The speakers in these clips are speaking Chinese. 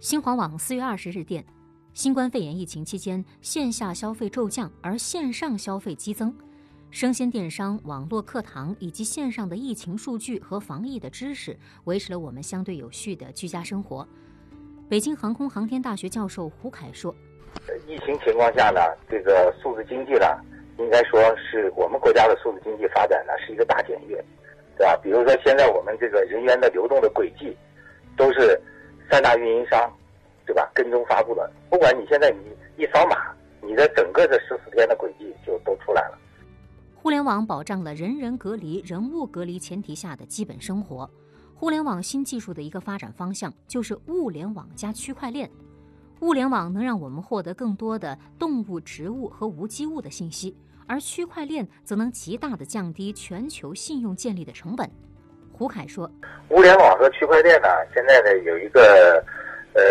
新华网四月二十日电，新冠肺炎疫情期间，线下消费骤降，而线上消费激增。生鲜电商、网络课堂以及线上的疫情数据和防疫的知识，维持了我们相对有序的居家生活。北京航空航天大学教授胡凯说：“疫情情况下呢，这个数字经济呢，应该说是我们国家的数字经济发展呢是一个大检阅，对吧？比如说现在我们这个人员的流动的轨迹，都是三大运营商，对吧？跟踪发布的。不管你现在你一扫码，你的整个这十四天的轨迹就都出来了。”互联网保障了人人隔离、人物隔离前提下的基本生活。互联网新技术的一个发展方向就是物联网加区块链。物联网能让我们获得更多的动物、植物和无机物的信息，而区块链则能极大的降低全球信用建立的成本。胡凯说：“物联网和区块链呢，现在呢有一个呃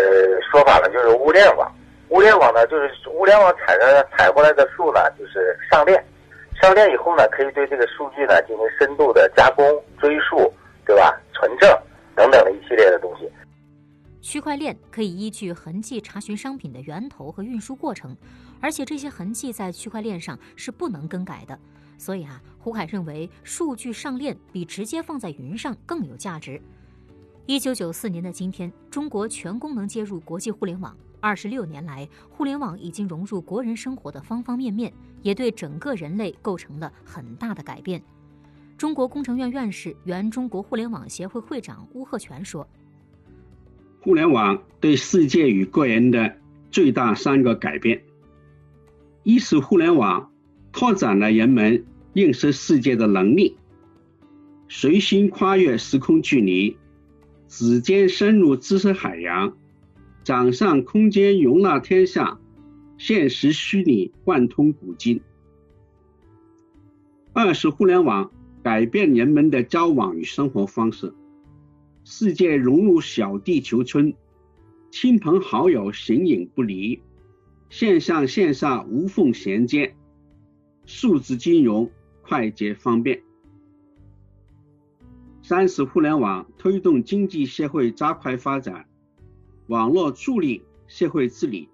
说法呢，就是物联网。物联网呢，就是物联网采的采过来的数呢，就是上链。”上链以后呢，可以对这个数据呢进行深度的加工、追溯，对吧？存证等等的一系列的东西。区块链可以依据痕迹查询商品的源头和运输过程，而且这些痕迹在区块链上是不能更改的。所以啊，胡凯认为数据上链比直接放在云上更有价值。一九九四年的今天，中国全功能接入国际互联网。二十六年来，互联网已经融入国人生活的方方面面，也对整个人类构成了很大的改变。中国工程院院士、原中国互联网协会会长邬贺铨说：“互联网对世界与个人的最大三个改变，一是互联网拓展了人们认识世界的能力，随心跨越时空距离，指尖深入知识海洋。”掌上空间容纳天下，现实虚拟贯通古今。二是互联网改变人们的交往与生活方式，世界融入小地球村，亲朋好友形影不离，线上线下无缝衔接，数字金融快捷方便。三是互联网推动经济社会加快发展。网络助力社会治理，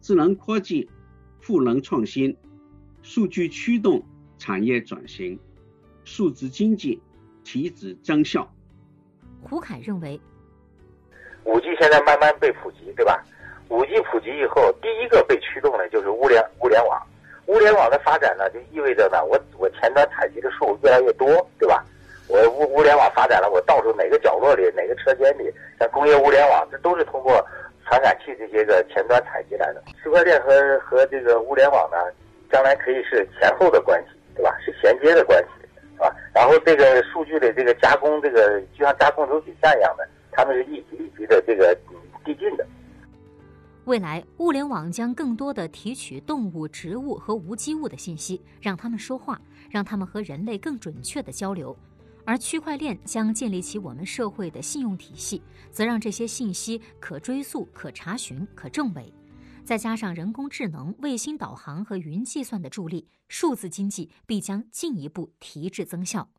智能科技赋能创新，数据驱动产业转型，数字经济提质增效。胡凯认为，五 G 现在慢慢被普及，对吧？五 G 普及以后，第一个被驱动的就是物联物联网。物联网的发展呢，就意味着呢，我我前端采集的数越来越多，对吧？我物物联网发展了，我到处哪个角落里、哪个车间里，像工业物联网，这都是通过传感器这些个前端采集来的。区块链和和这个物联网呢，将来可以是前后的关系，对吧？是衔接的关系，是吧？然后这个数据的这个加工，这个就像加工流水线一样的，他们是一级一级的这个。未来，物联网将更多的提取动物、植物和无机物的信息，让他们说话，让他们和人类更准确的交流。而区块链将建立起我们社会的信用体系，则让这些信息可追溯、可查询、可证伪。再加上人工智能、卫星导航和云计算的助力，数字经济必将进一步提质增效。